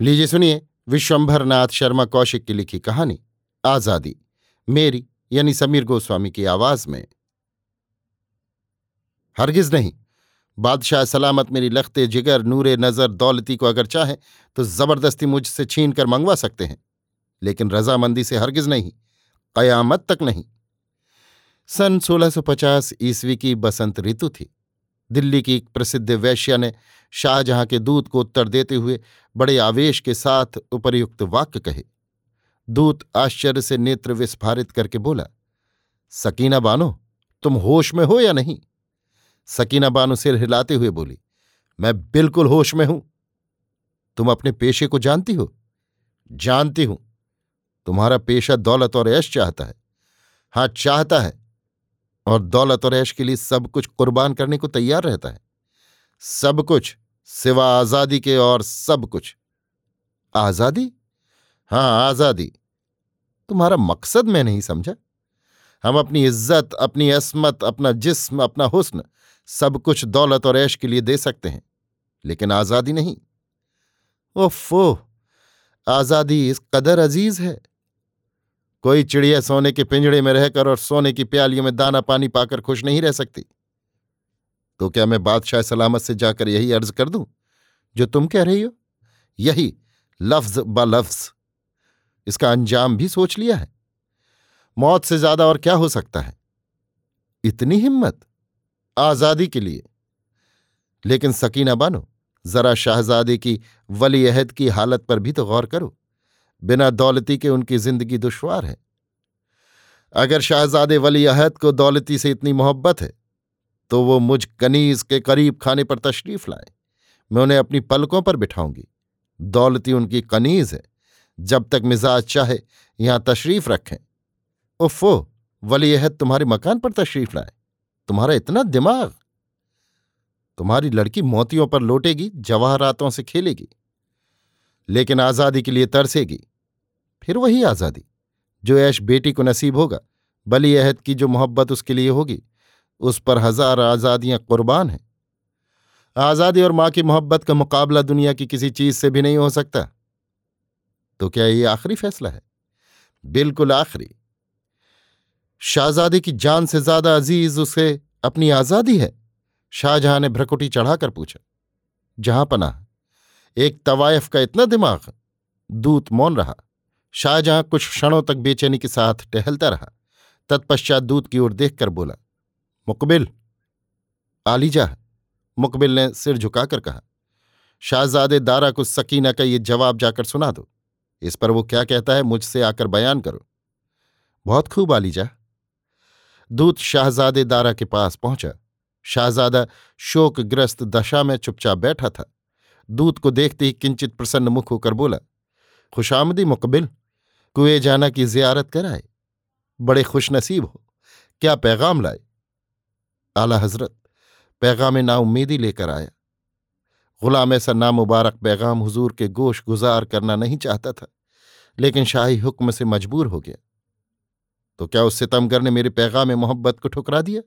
लीजिए सुनिए विश्वंभर नाथ शर्मा कौशिक की लिखी कहानी, आज़ादी, मेरी यानी समीर गोस्वामी की आवाज़ में। हरगिज नहीं, बादशाह सलामत मेरी लखते जिगर, नूरे नज़र दौलती को अगर चाहे तो ज़बरदस्ती मुझसे छीन कर मंगवा सकते हैं, लेकिन रजामंदी से हरगिज नहीं, कयामत तक नहीं। सन 1650 ईस्वी की बसंत ऋतु थी। दिल्ली की एक प्रसिद्ध वैश्या ने शाहजहां के दूत को उत्तर देते हुए बड़े आवेश के साथ उपर्युक्त वाक्य कहे। दूत आश्चर्य से नेत्र विस्फारित करके बोला, सकीना बानो, तुम होश में हो या नहीं? सकीना बानो सिर हिलाते हुए बोली, मैं बिल्कुल होश में हूँ। तुम अपने पेशे को जानती हो? जानती हूँ। तुम्हारा पेशा दौलत और ऐश चाहता है। हाँ, चाहता है। और दौलत और ऐश के लिए सब कुछ कुर्बान करने को तैयार रहता है। सब कुछ, सिवा आज़ादी के और सब कुछ। आज़ादी? हाँ, आज़ादी। तुम्हारा मकसद मैं नहीं समझा। हम अपनी इज़्ज़त, अपनी असमत, अपना जिस्म, अपना हुस्न सब कुछ दौलत और ऐश के लिए दे सकते हैं, लेकिन आज़ादी नहीं। ओफो! आज़ादी इस कदर अज़ीज़ है। कोई चिड़िया सोने के पिंजड़े में रहकर और सोने की प्यालियों में दाना पानी पाकर खुश नहीं रह सकती? तो क्या मैं बादशाह सलामत से जाकर यही अर्ज़ कर दूँ, जो तुम कह रही हो? यही लफ्ज ब लफ्ज। इसका अंजाम भी सोच लिया है। मौत से ज़्यादा और क्या हो सकता है? इतनी हिम्मत आज़ादी के लिए। लेकिन सकीना बानो, जरा शाहजादे की वली अहद की हालत पर भी तो गौर करो। बिना दौलती के उनकी ज़िंदगी दुश्वार है। अगर शाहजादे वली अहद को दौलती से इतनी मोहब्बत है तो वो मुझ कनीज के करीब खाने पर तशरीफ़ लाए। मैं उन्हें अपनी पलकों पर बिठाऊँगी। दौलती उनकी कनीज है। जब तक मिजाज चाहे, यहाँ तशरीफ़ रखें। उफ़ो वली अहद तुम्हारे मकान पर तशरीफ़ लाए। तुम्हारा इतना दिमाग। तुम्हारी लड़की मोतियों पर लौटेगी, जवाहरातों से खेलेगी। लेकिन आज़ादी के लिए तरसेगी। फिर वही आज़ादी, जो ऐश बेटी को नसीब होगा, बली अहद की जो मोहब्बत उसके लिए होगी, उस पर हज़ार आज़ादियाँ कुर्बान हैं। आज़ादी और माँ की मोहब्बत का मुकाबला दुनिया की किसी चीज़ से भी नहीं हो सकता। तो क्या ये आखिरी फैसला है? बिल्कुल आखिरी। शाहजादी की जान से ज़्यादा अज़ीज़ उसे अपनी आज़ादी है? शाहजहां ने भ्रकुटी चढ़ाकर पूछा, जहाँ पनाह? एक तवायफ का इतना दिमाग। दूत मौन रहा। शाहजहां कुछ क्षणों तक बेचैनी के साथ टहलता रहा। तत्पश्चात दूत की ओर देखकर बोला, मुकबिल आलीजा मुकबिल ने सिर झुकाकर कहा, शाहजादे दारा को सकीना का ये जवाब जाकर सुना दो। इस पर वो क्या कहता है मुझसे आकर बयान करो। बहुत खूब आलीजा दूत शाहजादे दारा के पास पहुँचा। शाहजादा शोकग्रस्त दशा में चुपचाप बैठा था। दूत को देखते ही किंचित प्रसन्न मुख होकर बोला, खुशामदी मुकबिल, कुए जाना की जियारत कराए। बड़े खुशनसीब हो। क्या पैगाम लाए? आला हज़रत, पैगाम नाउमीदी लेकर आया। गुलाम ऐसा नामुबारक पैगाम हुजूर के गोश गुजार करना नहीं चाहता था, लेकिन शाही हुक्म से मजबूर हो गया। तो क्या उस सितमगर ने मेरे पैगाम मोहब्बत को ठुकरा दिया?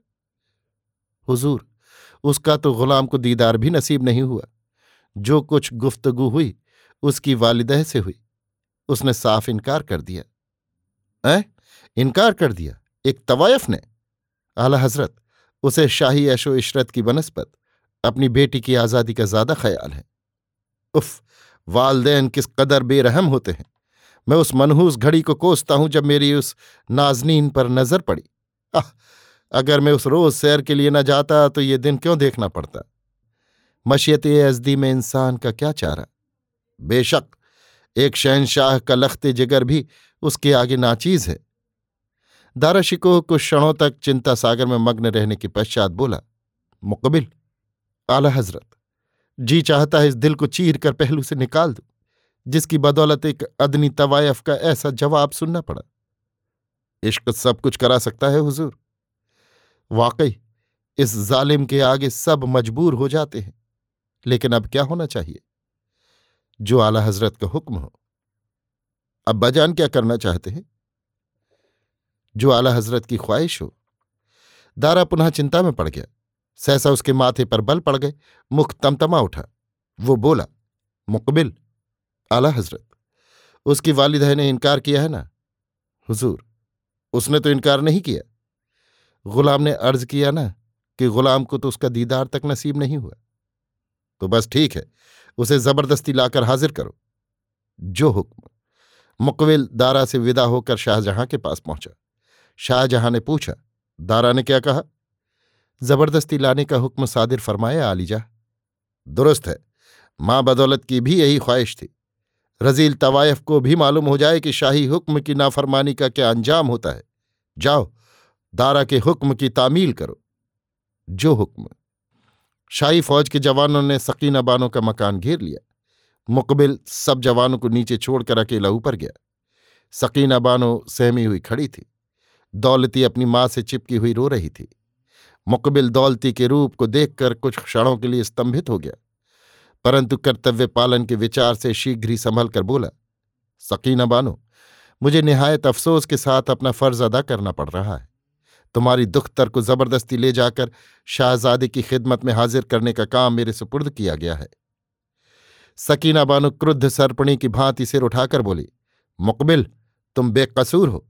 हुजूर, उसका तो गुलाम को दीदार भी नसीब नहीं हुआ। जो कुछ गुफ्तगु हुई, उसकी वालिदह से हुई। उसने साफ़ इनकार कर दिया। ऐ? इनकार कर दिया? एक तवायफ ने? आला हज़रत, उसे शाही ऐशो इशरत की बनस्पत अपनी बेटी की आज़ादी का ज़्यादा ख्याल है। उफ, वालदेन किस कदर बेरहम होते हैं। मैं उस मनहूस घड़ी को कोसता हूँ जब मेरी उस नाजनीन पर नज़र पड़ी। आह, अगर मैं उस रोज सैर के लिए न जाता तो ये दिन क्यों देखना पड़ता? मशियत अजदी में इंसान का क्या चारा? बेशक, एक शहनशाह का लखते जिगर भी उसके आगे नाचीज है। दाराशिको कुछ क्षणों तक चिंता सागर में मग्न रहने के पश्चात बोला, मुकबिल, आला हज़रत, जी चाहता है इस दिल को चीर कर पहलू से निकाल दू, जिसकी बदौलत एक अदनी तवायफ का ऐसा जवाब सुनना पड़ा। इश्क सब कुछ करा सकता है हुजूर। वाकई, इस जालिम के आगे सब मजबूर हो जाते हैं। लेकिन अब क्या होना चाहिए? जो आला हज़रत का हुक्म हो। अब बजान क्या करना चाहते हैं? जो आला हज़रत की ख्वाहिश हो। दारा पुनः चिंता में पड़ गया। सहसा उसके माथे पर बल पड़ गए। मुख तमतमा उठा। वो बोला, मुकबिल, आला हज़रत, उसकी वालिदा ने इनकार किया है ना? हुजूर, उसने तो इनकार नहीं किया। गुलाम ने अर्ज़ किया ना कि गुलाम को तो उसका दीदार तक नसीब नहीं हुआ। तो बस ठीक है, उसे ज़बरदस्ती लाकर हाजिर करो। जो हुक्म। मुकविल दारा से विदा होकर शाहजहां के पास पहुँचा। शाहजहां ने पूछा, दारा ने क्या कहा? ज़बरदस्ती लाने का हुक्म सादिर फरमाया आलीजा दुरुस्त है। माँ बदौलत की भी यही ख्वाहिश थी। रजील तवायफ को भी मालूम हो जाए कि शाही हुक्म की नाफरमानी का क्या अंजाम होता है। जाओ, दारा के हुक्म की तामील करो। जो हुक्म। शाही फौज के जवानों ने सकीना बानों का मकान घेर लिया। मुकबिल सब जवानों को नीचे छोड़कर अकेला ऊपर गया। सकीना बानो सहमी हुई खड़ी थी। दौलती अपनी माँ से चिपकी हुई रो रही थी। मुकबिल दौलती के रूप को देखकर कुछ क्षणों के लिए स्तंभित हो गया। परंतु कर्तव्य पालन के विचार से शीघ्र ही संभल कर बोला, सकीना बानो, मुझे निहायत अफसोस के साथ अपना फ़र्ज़ अदा करना पड़ रहा है। तुम्हारी दुख्तर को ज़बरदस्ती ले जाकर शाहजादे की खिदमत में हाजिर करने का काम मेरे सुपुर्द किया गया है। सकीना बानो क्रुद्ध सर्पणी की भांति सिर उठाकर बोली, मुकबिल, तुम बेकसूर हो।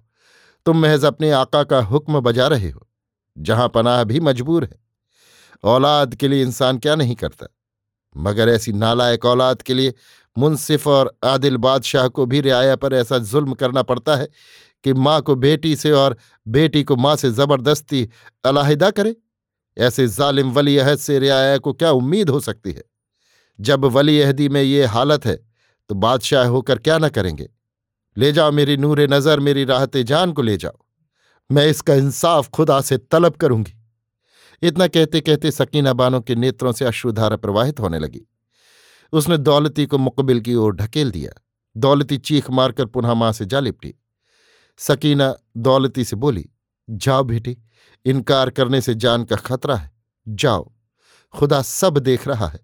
तुम महज अपने आका का हुक्म बजा रहे हो, जहाँ पनाह भी मजबूर है। औलाद के लिए इंसान क्या नहीं करता? मगर ऐसी नालायक औलाद के लिए मुनसिफ और आदिल बादशाह को भी रियाया पर ऐसा जुल्म करना पड़ता है कि माँ को बेटी से और बेटी को माँ से ज़बरदस्ती अलाहिदा करे। ऐसे जालिम वली अहद से रियाया को क्या उम्मीद हो सकती है? जब वली अहदी में ये हालत है तो बादशाह होकर क्या न करेंगे? ले जाओ मेरी नूर नज़र, मेरी राहत जान को ले जाओ। मैं इसका इंसाफ खुदा से तलब करूँगी। इतना कहते कहते सकीना बानों के नेत्रों से अश्रुधारा प्रवाहित होने लगी। उसने दौलती को मुकबिल की ओर ढकेल दिया। दौलती चीख मारकर पुनः माँ से जा लिपटी। सकीना दौलती से बोली, जाओ बेटी, इनकार करने से जान का खतरा है। जाओ। खुदा सब देख रहा है।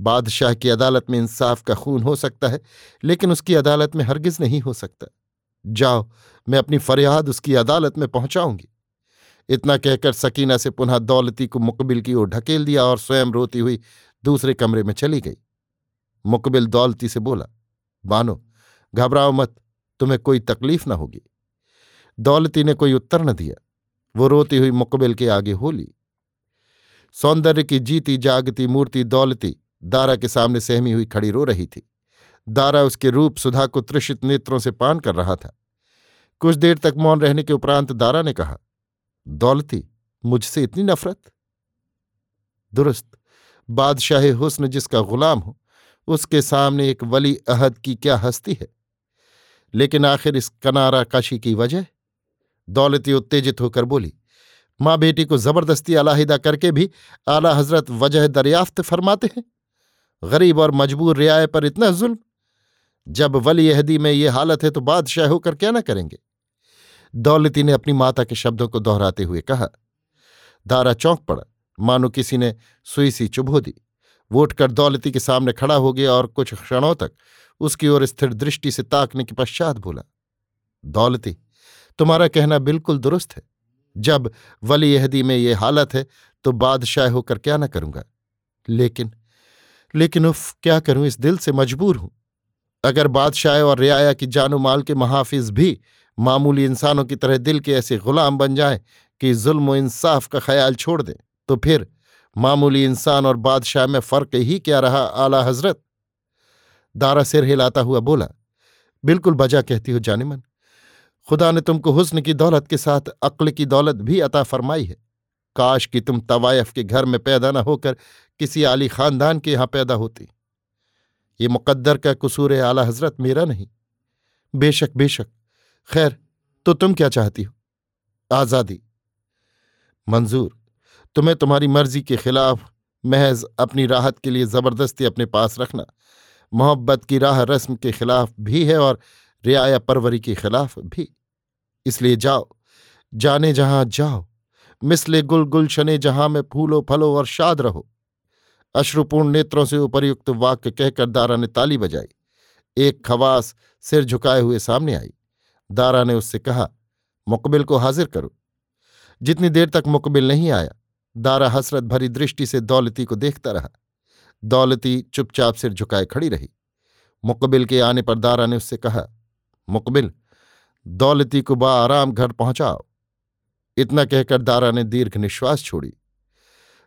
बादशाह की अदालत में इंसाफ का खून हो सकता है, लेकिन उसकी अदालत में हरगिज नहीं हो सकता। जाओ, मैं अपनी फरियाद उसकी अदालत में पहुंचाऊँगी। इतना कहकर सकीना से पुनः दौलती को मुकबिल की ओर ढकेल दिया और स्वयं रोती हुई दूसरे कमरे में चली गई। मुकबिल दौलती से बोला, बानो, घबराओ मत, तुम्हें कोई तकलीफ़ न होगी। दौलती ने कोई उत्तर न दिया। वो रोती हुई मुकबिल के आगे हो ली सौंदर्य की जीती जागती मूर्ति दौलती दारा के सामने सहमी हुई खड़ी रो रही थी। दारा उसके रूप सुधा को त्रिषित नेत्रों से पान कर रहा था। कुछ देर तक मौन रहने के उपरांत दारा ने कहा, दौलती, मुझसे इतनी नफरत? दुरुस्त, बादशाह हुस्न जिसका गुलाम हो उसके सामने एक वली अहद की क्या हस्ती है? लेकिन आखिर इस कनारा काशी की वजह? दौलती उत्तेजित होकर बोली, माँ बेटी को ज़बरदस्ती अलाहिदा करके भी आला हज़रत वजह दरियाफ्त फरमाते हैं। गरीब और मजबूर रियाय पर इतना जुल्म। जब वली अहदी में ये हालत है तो बादशाह होकर क्या ना करेंगे? दौलती ने अपनी माता के शब्दों को दोहराते हुए कहा, दारा चौंक पड़ा। मानो किसी ने सुई सी चुभो दी। वो उठकर दौलती के सामने खड़ा हो गया और कुछ क्षणों तक उसकी ओर स्थिर दृष्टि से ताकने के पश्चात बोला, दौलती, तुम्हारा कहना बिल्कुल दुरुस्त है। जब वली अहदी में ये हालत है तो बादशाह होकर क्या ना करूँगा? लेकिन लेकिन उफ, क्या करूँ? इस दिल से मजबूर हूँ। अगर बादशाह और रियाया की जानो माल के महाफिज भी मामूली इंसानों की तरह दिल के ऐसे गुलाम बन जाएँ कि जुल्म इंसाफ का ख्याल छोड़ दें तो फिर मामूली इंसान और बादशाह में फ़र्क ही क्या रहा, आला हज़रत? दारा सिर हिलाता हुआ बोला, बिल्कुल बजा कहती हो जानिमन खुदा ने तुमको हुस्न की दौलत के साथ अक्ल की दौलत भी अता फरमाई है। काश कि तुम तवायफ के घर में पैदा न होकर किसी आली खानदान के यहाँ पैदा होती। ये मुकद्दर का कसूर आला हज़रत, मेरा नहीं। बेशक बेशक। खैर तो तुम क्या चाहती हो? आज़ादी। मंजूर। तुम्हें तुम्हारी मर्ज़ी के खिलाफ महज अपनी राहत के लिए ज़बरदस्ती अपने पास रखना। मोहब्बत की राह रस्म के खिलाफ भी है और रियाया परवरी के खिलाफ भी। इसलिए जाओ, जाने जहाँ जाओ, मिसले गुल गुलशने जहाँ में फूलो फलो और शाद रहो। अश्रुपूर्ण नेत्रों से उपरयुक्त वाक्य कहकर दारा ने ताली बजाई। एक खवास सिर झुकाए हुए सामने आई। दारा ने उससे कहा, मुकबिल को हाजिर करो। जितनी देर तक मुकबिल नहीं आया दारा हसरत भरी दृष्टि से दौलती को देखता रहा। दौलती चुपचाप सिर झुकाए खड़ी रही। मुकबिल के आने पर दारा ने उससे कहा, मुकबिल, दौलती को बा आराम घर पहुंचाओ। इतना कहकर दारा ने दीर्घ निश्वास छोड़ी।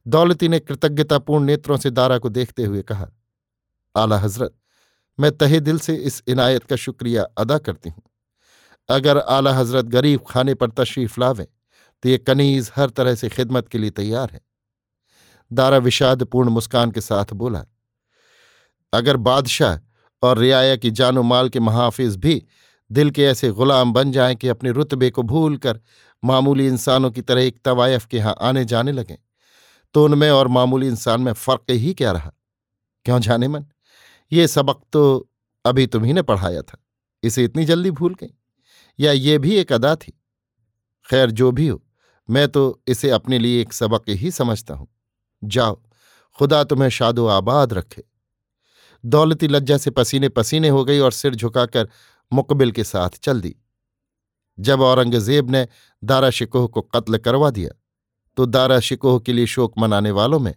दौलती ने कृतज्ञतापूर्ण नेत्रों से दारा को देखते हुए कहा, आला हज़रत, मैं तहे दिल से इस इनायत का शुक्रिया अदा करती हूँ। अगर आला हज़रत गरीब खाने पर तशरीफ़ लावें तो ये कनीज हर तरह से खिदमत के लिए तैयार है। दारा विषादपूर्ण मुस्कान के साथ बोला, अगर बादशाह और रियाया की जानो माल के महाफिज भी दिल के ऐसे गुलाम बन जाएँ कि अपने रुतबे को भूल कर मामूली इंसानों की तरह एक तवायफ के यहाँ आने जाने लगें तो उनमें और मामूली इंसान में फ़र्क ही क्या रहा? क्यों जाने मन? ये सबक तो अभी तुम्ही ने पढ़ाया था, इसे इतनी जल्दी भूल गई? या ये भी एक अदा थी? खैर, जो भी हो मैं तो इसे अपने लिए एक सबक ही समझता हूँ। जाओ, खुदा तुम्हें शादो आबाद रखे। दौलती लज्जा से पसीने पसीने हो गई और सिर झुकाकर मुकबिल के साथ चल दी। जब औरंगज़ेब ने दारा शिकोह को कत्ल करवा दिया तो दारा शिकोह के लिए शोक मनाने वालों में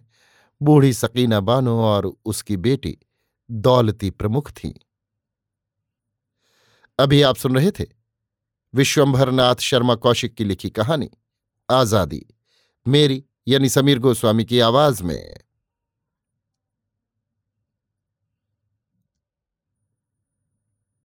बूढ़ी सकीना बानो और उसकी बेटी दौलती प्रमुख थीं। अभी आप सुन रहे थे विश्वंभरनाथ शर्मा कौशिक की लिखी कहानी। आज़ादी। मेरी यानी समीर गोस्वामी की आवाज़ में